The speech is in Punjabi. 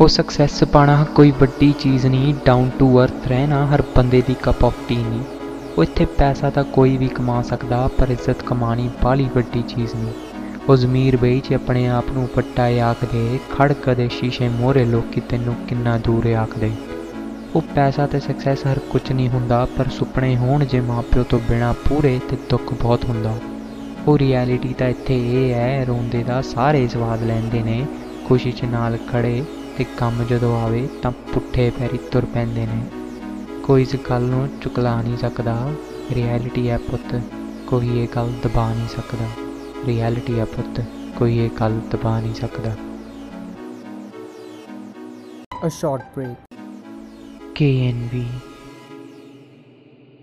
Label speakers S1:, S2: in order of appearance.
S1: ਉਹ ਸਕਸੈਸ ਪਾਣਾ ਕੋਈ ਵੱਡੀ ਚੀਜ਼ ਨਹੀਂ ਡਾਊਨ ਟੂ ਅਰਥ ਰਹਿਣਾ ਹਰ ਬੰਦੇ ਦੀ ਕੱਪ ਆਫ ਟੀ ਨਹੀਂ। ਉਹ ਇੱਥੇ ਪੈਸਾ ਤਾਂ ਕੋਈ ਵੀ ਕਮਾ ਸਕਦਾ, ਪਰ ਇੱਜ਼ਤ ਕਮਾਣੀ ਬਾਹਲੀ ਵੱਡੀ ਚੀਜ਼ ਨਹੀਂ। ਉਹ ਜ਼ਮੀਰ ਬਈ ਚ ਆਪਣੇ ਆਪ ਨੂੰ ਵੱਡਾ ਆਖਦੇ, ਖੜ ਕਦੇ ਸ਼ੀਸ਼ੇ ਮੋਹਰੇ ਲੋਕੀ ਤੈਨੂੰ ਕਿੰਨਾ ਦੂਰ ਆਖਦੇ। ਉਹ ਪੈਸਾ ਤੇ ਸਕਸੈਸ ਹਰ ਕੁਝ ਨਹੀਂ ਹੁੰਦਾ, ਪਰ ਸੁਪਨੇ ਹੋਣ ਜੇ ਮਾਪਿਓ ਤੋਂ ਬਿਨਾ ਪੂਰੇ ਤੇ ਦੁੱਖ ਬਹੁਤ ਹੁੰਦਾ। ਉਹ ਰਿਐਲਿਟੀ ਤਾਂ ਇੱਥੇ ਇਹ ਹੈ, ਰੋਂਦੇ ਦਾ ਸਾਰੇ ਸਵਾਦ ਲੈਂਦੇ ਨੇ, ਖੁਸ਼ੀ 'ਚ ਨਾਲ ਖੜੇ ਤੇ ਕੰਮ ਜਦੋਂ ਆਵੇ ਤਾਂ ਪੁੱਠੇ ਪੈਰੀ ਤੁਰ ਪੈਂਦੇ ਨੇ। ਕੋਈ ਇਸ ਗੱਲ ਨੂੰ ਚੁਕਲਾ ਨਹੀਂ ਸਕਦਾ। ਰਿਐਲਿਟੀ ਹੈ ਪੁੱਤ ਕੋਈ ਇਹ ਗੱਲ ਦਬਾ ਨਹੀਂ ਸਕਦਾ। ਰਿਐਲਿਟੀ ਹੈ ਪੁੱਤ ਕੋਈ ਇਹ ਗੱਲ ਦਬਾ ਨਹੀਂ ਸਕਦਾ।
S2: A short break.
S1: KNB